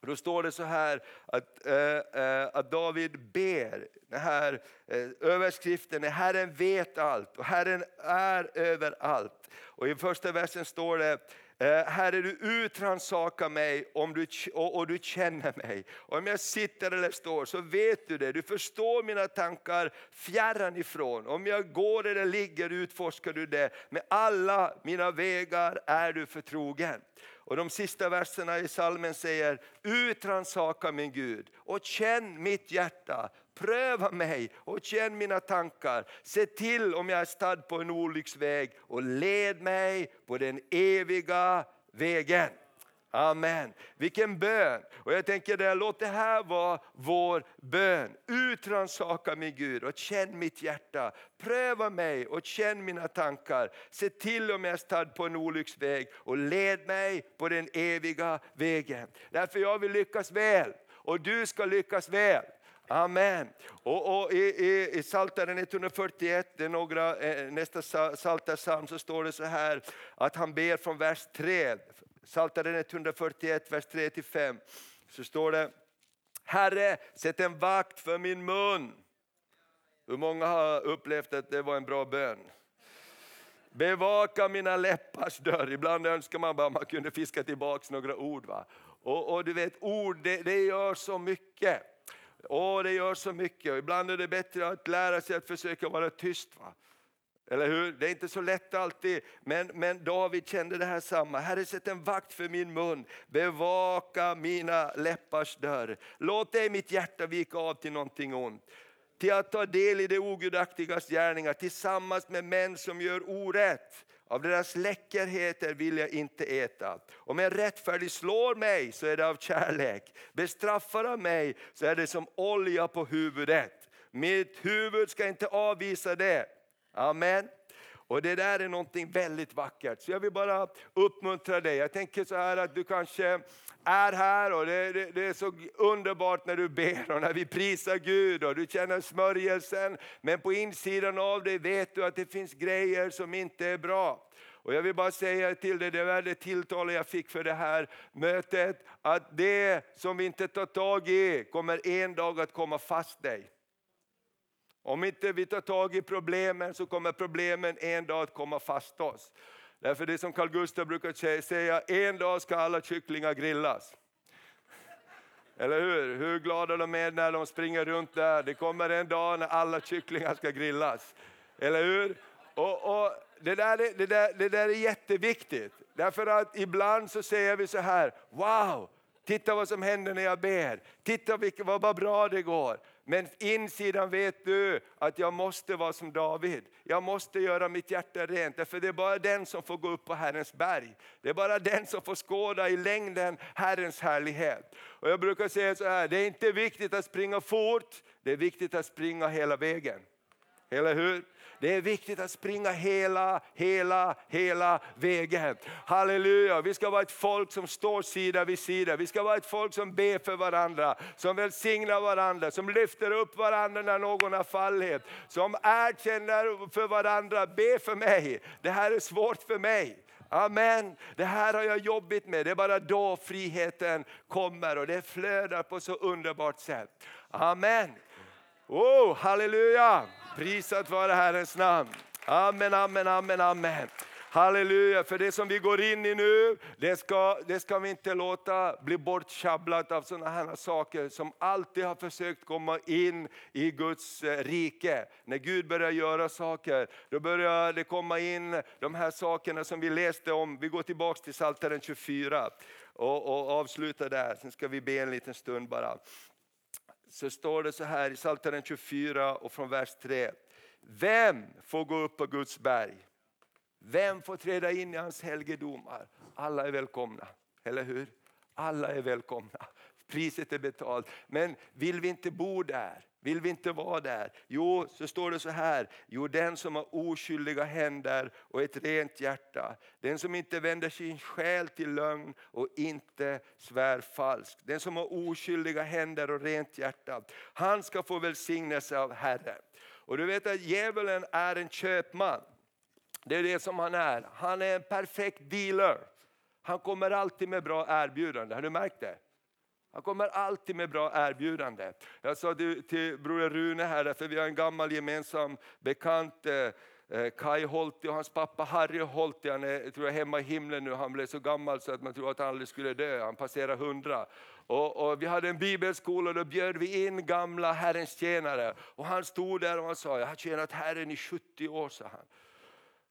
Då står det så här att, äh, att David ber, den här äh, överskriften är Herren vet allt och Herren är överallt. Och i första versen står det Eh, Herre du utransakar mig om du, och, och, du känner mig. Om jag sitter eller står så vet du det. Du förstår mina tankar fjärran ifrån. Om jag går eller ligger utforskar du det. Med alla mina vägar är du förtrogen. Och de sista verserna i salmen säger, utransaka min Gud och känn mitt hjärta. Pröva mig och känn mina tankar. Se till om jag är stad på en olycksväg och led mig på den eviga vägen. Amen. Vilken bön! Och jag tänker där, låt det här vara vår bön. Utransaka min Gud och känn mitt hjärta. Pröva mig och känn mina tankar. Se till om jag är stad på en olycksväg och led mig på den eviga vägen. Därför jag vill lyckas väl och du ska lyckas väl. Amen. Och, och i, i, i Psaltaren 141, det är några, eh, nästa psaltarpsalm, så står det så här att han ber från vers 3. Psaltaren 141, vers 3-5. Så står det Herre, sätt en vakt för min mun. Hur många har upplevt att det var en bra bön? Bevaka mina läppars dörr. Ibland önskar man bara att man kunde fiska tillbaka några ord. Va? Och, och du vet, ord det, det gör så mycket. Åh, det gör så mycket. Och ibland är det bättre att lära sig att försöka vara tyst. Va? Eller hur? Det är inte så lätt alltid. Men, men David kände det här samma. Herre, sätt en vakt för min mun. Bevaka mina läppars dörr. Låt dig mitt hjärta vika av till någonting ont. Till att ta del i det ogudaktigas gärningar tillsammans med män som gör orätt. Av deras läckerheter vill jag inte äta. Om en rättfärdig slår mig så är det av kärlek. Bestraffar han mig så är det som olja på huvudet. Mitt huvud ska inte avvisa det. Amen. Och det där är någonting väldigt vackert. Så jag vill bara uppmuntra dig. Jag tänker så här att du kanske är här och det, det, det, är så underbart när du ber och när vi prisar Gud och du känner smörjelsen. Men på insidan av dig vet du att det finns grejer som inte är bra. Och jag vill bara säga till dig, det var det tilltal jag fick för det här mötet, att det som vi inte tar tag i kommer en dag att komma fast dig. Om inte vi tar tag i problemen så kommer problemen en dag att komma fast oss. Därför det som Carl Gustaf brukar säga, en dag ska alla kycklingar grillas. Eller hur? Hur glada de är när de springer runt där. Det kommer en dag när alla kycklingar ska grillas. Eller hur? Och, och det, där, är- det, där, det där är jätteviktigt. Därför att ibland så säger vi så här, wow, titta vad som händer när jag ber. Titta vilka, vad bra det går. Men insidan vet du att jag måste vara som David. Jag måste göra mitt hjärta rent. Därför det är bara den som får gå upp på Herrens berg. Det är bara den som får skåda i längden Herrens härlighet. Och jag brukar säga så här, det är inte viktigt att springa fort, det är viktigt att springa hela vägen. Eller hur? Det är viktigt att springa hela, hela, hela vägen. Halleluja! Vi ska vara ett folk som står sida vid sida. Vi ska vara ett folk som ber för varandra, som välsignar varandra, som lyfter upp varandra när någon har fallit. Som erkänner för varandra, be för mig, det här är svårt för mig. Amen. Det här har jag jobbat med. Det är bara då friheten kommer och det flödar på så underbart sätt. Amen. Oh, halleluja! Prisat vare Herrens namn. Amen, amen, amen, amen. Halleluja, för det som vi går in i nu, det ska, det ska vi inte låta bli bortschabblat av sådana här saker som alltid har försökt komma in i Guds eh, rike. När Gud börjar göra saker, då börjar det komma in de här sakerna som vi läste om. Vi går tillbaks till Psaltaren 24 och, och avslutar där, sen ska vi be en liten stund bara så står det så här i Psaltaren 24 och från vers 3. Vem får gå upp på Guds berg? Vem får träda in i hans helgedomar? Alla är välkomna, eller hur? Alla är välkomna. Priset är betalt. Men vill vi inte bo där? Vill vi inte vara där? Jo, så står det så här. Jo, den som har oskyldiga händer och ett rent hjärta. Den som inte vänder sin själ till lögn och inte svär falskt. Den som har oskyldiga händer och rent hjärta. Han ska få välsignelse av Herren. Och du vet att djävulen är en köpman. Det är det som han är. Han är en perfekt dealer. Han kommer alltid med bra erbjudanden, Har du märkt det? Han kommer alltid med bra erbjudande. Jag sa till, till broder Rune här, för vi har en gammal gemensam bekant, eh, eh, Kai Holti och hans pappa Harry Holti, han är tror jag, hemma i himlen nu. Han blev så gammal så att man tror att han aldrig skulle dö, han passerar hundra. Och, och vi hade en bibelskola och då bjöd vi in gamla Herrens tjänare. Och han stod där och han sa, jag har tjänat Herren i 70 år, sa han.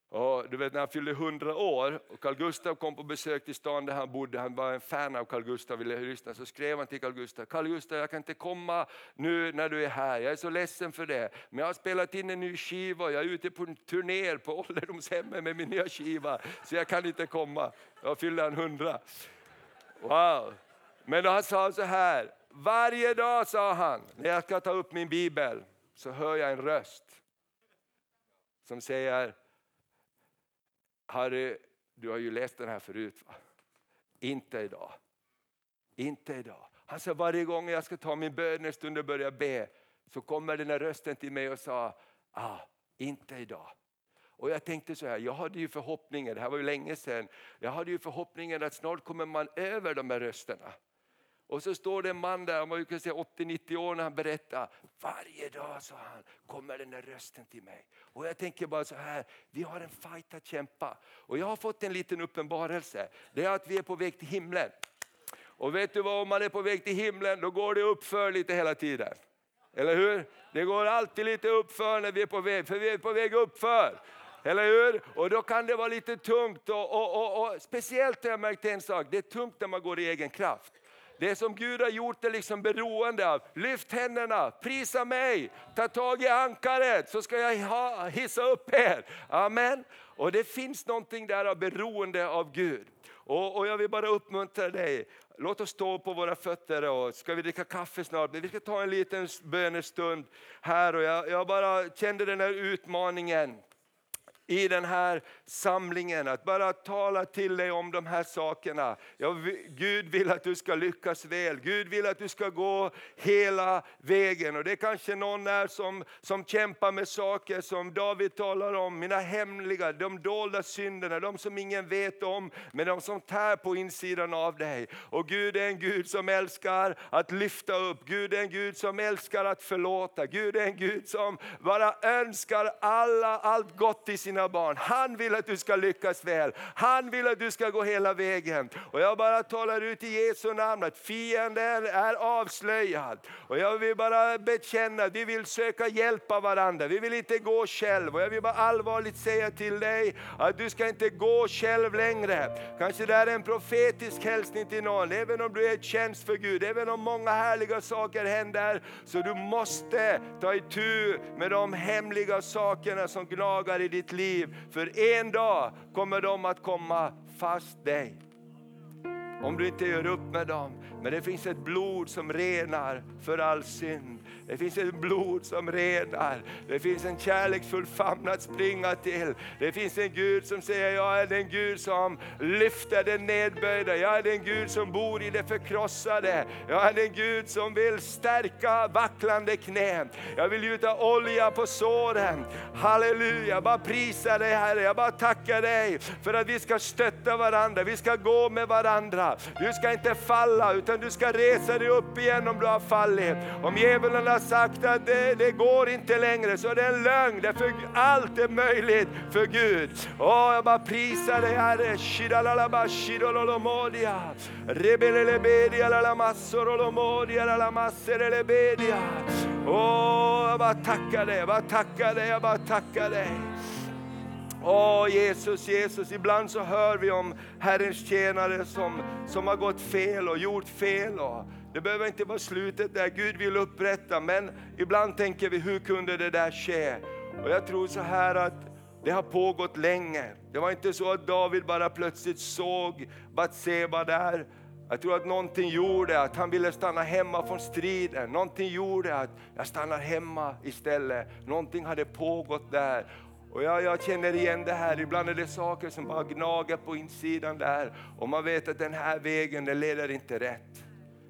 Och du vet när han fyllde 100 år och Carl Gustav kom på besök till stan där han bodde, han var en fan av Carl Gustav ville lyssna, så skrev han till Carl Gustav, Carl Gustav jag kan inte komma nu när du är här, jag är så ledsen för det. Men jag har spelat in en ny skiva, och jag är ute på en turné på ålderdomshemmet med min nya skiva, så jag kan inte komma. Jag fyllde han 100. Wow! Men då han sa så här, varje dag sa han, när jag ska ta upp min bibel så hör jag en röst som säger Harry, du har ju läst den här förut. Va? Inte idag. Inte idag. Han sa varje gång jag ska ta min bönestund och börja be så kommer den här rösten till mig och sa, ah, inte idag. Och jag tänkte så här, jag hade ju förhoppningen, det här var ju länge sedan, jag hade ju förhoppningen att snart kommer man över de här rösterna. Och så står det en man där, man kan säga 80-90 år när han berättar, varje dag sa han, kommer den där rösten till mig. Och jag tänker bara så här, vi har en fight att kämpa. Och jag har fått en liten uppenbarelse, det är att vi är på väg till himlen. Och vet du vad, om man är på väg till himlen då går det uppför lite hela tiden. Eller hur? Det går alltid lite uppför när vi är på väg, för vi är på väg uppför. Eller hur? Och då kan det vara lite tungt. Och, och, och, och speciellt har jag märkt en sak, det är tungt när man går i egen kraft. Det som Gud har gjort är liksom beroende av. Lyft händerna, prisa mig, ta tag i ankaret så ska jag ha, hissa upp er. Amen. Och det finns någonting där av beroende av Gud. Och, och jag vill bara uppmuntra dig, låt oss stå på våra fötter och ska vi dricka kaffe snart, men vi ska ta en liten bönestund här och jag, jag bara kände den här utmaningen i den här samlingen, att bara tala till dig om de här sakerna. Jag, Gud vill att du ska lyckas väl, Gud vill att du ska gå hela vägen. Och det är kanske någon är som, som kämpar med saker som David talar om, mina hemliga, de dolda synderna, de som ingen vet om, men de som tär på insidan av dig. Och Gud är en Gud som älskar att lyfta upp, Gud är en Gud som älskar att förlåta, Gud är en Gud som bara önskar alla allt gott i sin dina barn. Han vill att du ska lyckas väl, han vill att du ska gå hela vägen. Och jag bara talar ut i Jesu namn att fienden är avslöjad. Och jag vill bara bekänna, att vi vill söka hjälp av varandra, vi vill inte gå själv. Och jag vill bara allvarligt säga till dig att du ska inte gå själv längre. Kanske det är en profetisk hälsning till någon, även om du är i tjänst för Gud, även om många härliga saker händer, så du måste ta itu med de hemliga sakerna som gnagar i ditt liv. För en dag kommer de att komma fast dig om du inte gör upp med dem. Men det finns ett blod som renar för all synd. Det finns ett blod som renar. Det finns en kärleksfull famn att springa till. Det finns en Gud som säger, jag är den Gud som lyfter den nedböjda. Jag är den Gud som bor i det förkrossade. Jag är den Gud som vill stärka vacklande knän. Jag vill gjuta olja på såren. Halleluja, jag bara prisar dig Herre. Jag bara tackar dig för att vi ska stötta varandra. Vi ska gå med varandra. Du ska inte falla utan du ska resa dig upp igen om du har fallit. Om djävulen har sagt att det, det går inte längre så det är en lögn. Det Därför allt är möjligt för Gud. Åh, jag bara prisar dig Herre. Shidalalaba, shidololomodia. Rebelelebedia, lalamassorolomodia, lalamasserelebedia. Åh, jag bara tackar dig, jag bara tackar dig, jag bara tackar dig. Åh Jesus, Jesus, ibland så hör vi om Herrens tjänare som, som har gått fel och gjort fel. Och det behöver inte vara slutet där, Gud vill upprätta, men ibland tänker vi, hur kunde det där ske? Och jag tror så här att det har pågått länge. Det var inte så att David bara plötsligt såg Batseba där. Jag tror att någonting gjorde att han ville stanna hemma från striden. Någonting gjorde att jag stannar hemma istället. Någonting hade pågått där. Och jag, jag känner igen det här, ibland är det saker som bara gnager på insidan där. Och man vet att den här vägen, den leder inte rätt.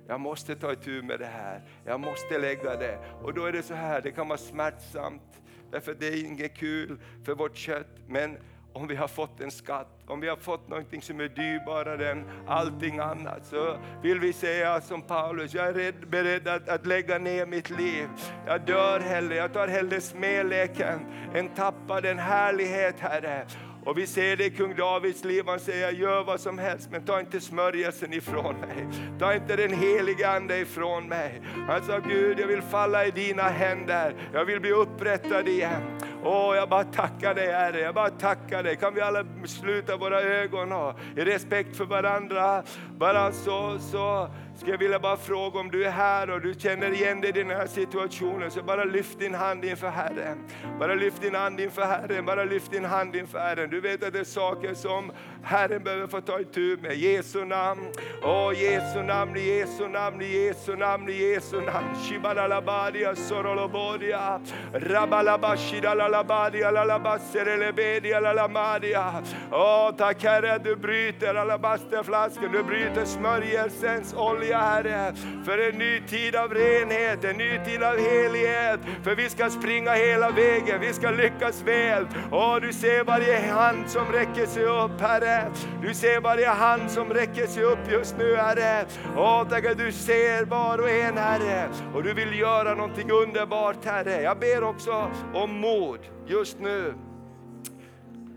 Jag måste ta itu med det här, jag måste lägga det. Och då är det så här, det kan vara smärtsamt. Därför det är inget kul för vårt kött. Men om vi har fått en skatt, om vi har fått någonting som är dyrbarare än allting annat, så vill vi säga som Paulus, jag är red, beredd att, att lägga ner mitt liv. Jag dör hellre, jag tar hellre smäleken än tappar den härlighet, Herre. Och vi ser det i kung Davids liv, han säger gör vad som helst men ta inte smörjelsen ifrån mig. Ta inte den helige Ande ifrån mig. Han sa Gud jag vill falla i dina händer, jag vill bli upprättad igen. Åh, jag bara tackar dig Herre, jag bara tackar dig. Kan vi alla sluta våra ögon och i respekt för varandra, bara så, så ska jag vilja bara fråga om du är här och du känner igen dig i den här situationen, så bara lyft din hand inför Herren. Bara lyft din hand inför Herren, bara lyft din hand inför Herren. Du vet att det är saker som Herren behöver få ta itu med. Jesu namn, åh Jesu namn, i Jesu namn, i Jesu namn, i Jesu namn. Shibalalabadia sorolobodia, rabalabashidalalabadia lalabaserelebedia lalamadia. Åh tack Herre du bryter alabasterflaskan, du bryter smörjelsens olja Herre. För en ny tid av renhet, en ny tid av helighet. För vi ska springa hela vägen, vi ska lyckas väl. Åh du ser varje hand som räcker sig upp Herre. Du ser varje hand som räcker sig upp just nu Herre. Åh tack att du ser var och en Herre. Och du vill göra någonting underbart Herre. Jag ber också om mod just nu.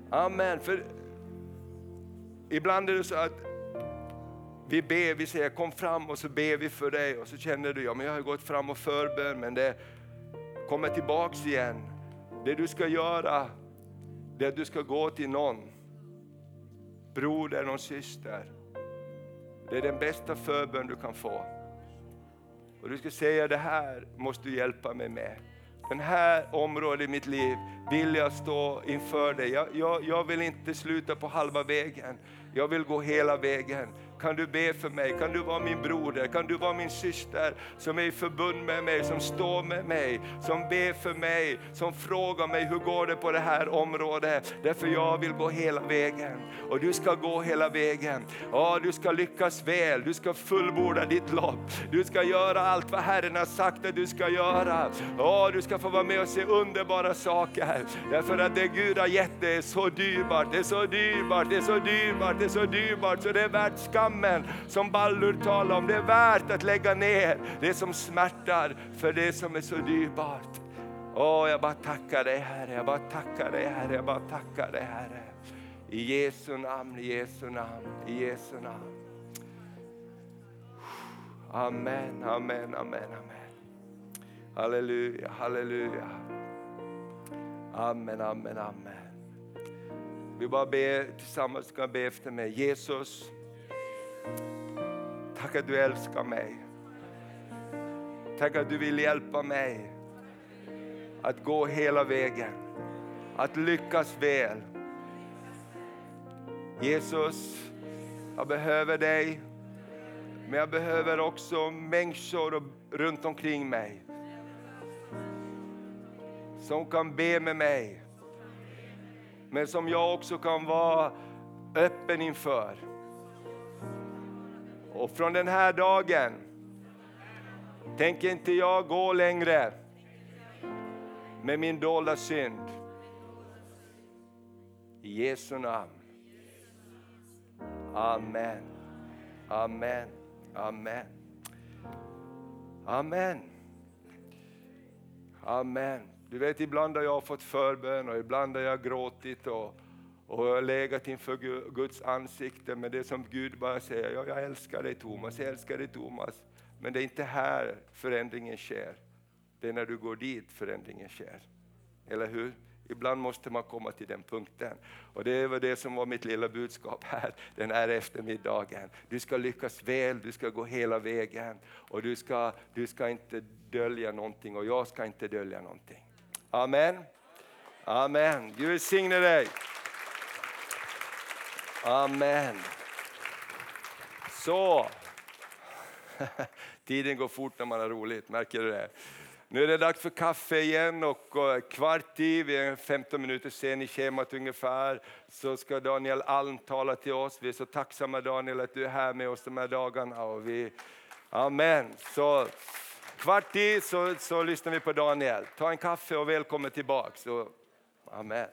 Amen. För ibland är det så att vi ber, vi säger kom fram och så ber vi för dig och så känner du, ja men jag har gått fram och förbön men det kommer tillbaks igen. Det du ska göra, det är att du ska gå till någon, broder, och syster. Det är den bästa förbön du kan få. Och du ska säga det här måste du hjälpa mig med. Den här området i mitt liv vill jag stå inför dig. Jag, jag, jag vill inte sluta på halva vägen. Jag vill gå hela vägen kan du be för mig? Kan du vara min broder? Kan du vara min syster som är i förbund med mig, som står med mig, som ber för mig, som frågar mig hur går det på det här området? Därför jag vill gå hela vägen och du ska gå hela vägen. Ja, du ska lyckas väl, du ska fullborda ditt lopp. Du ska göra allt vad Herren har sagt att du ska göra. Ja, du ska få vara med och se underbara saker. Därför att det Gud har gett dig är så dyrbart, det är så dyrbart, det är så dyrbart, det är så dyrbart så det är värt skammen som Ballur talar om. Det är värt att lägga ner det som smärtar för det som är så dyrbart. Åh, jag bara tackar dig Herre, jag bara tackar dig Herre, jag bara tackar dig Herre. I Jesu namn, i Jesu namn, i Jesu namn. Amen, amen, amen, amen. Halleluja, halleluja. Amen, amen, amen. Vi bara ber tillsammans, ska be efter mig. Jesus, tack att du älskar mig. Tack att du vill hjälpa mig att gå hela vägen, att lyckas väl. Jesus, jag behöver dig, men jag behöver också människor runt omkring mig som kan be med mig, men som jag också kan vara öppen inför. Och från den här dagen tänker inte jag gå längre med min dolda synd. I Jesu namn. Amen. Amen. Amen. Amen. Amen. Du vet, ibland har jag fått förbön och ibland har jag gråtit och, och legat inför Guds ansikte. Men det som Gud bara säger, ja, jag älskar dig Thomas, jag älskar dig Thomas. Men det är inte här förändringen sker. Det är när du går dit förändringen sker. Eller hur? Ibland måste man komma till den punkten. Och det var det som var mitt lilla budskap här den här eftermiddagen. Du ska lyckas väl, du ska gå hela vägen och du ska, du ska inte dölja någonting och jag ska inte dölja någonting. Amen. Amen. Gud välsigne dig. Amen. Så. Tiden går fort när man har roligt, märker du det? Nu är det dags för kaffe igen och eh, kvart i, vi är 15 minuter sen i schemat ungefär, så ska Daniel Alm tala till oss. Vi är så tacksamma Daniel att du är här med oss de här dagarna. Och vi, amen. Så kvart i så, så lyssnar vi på Daniel. Ta en kaffe och välkommen tillbaks. amen.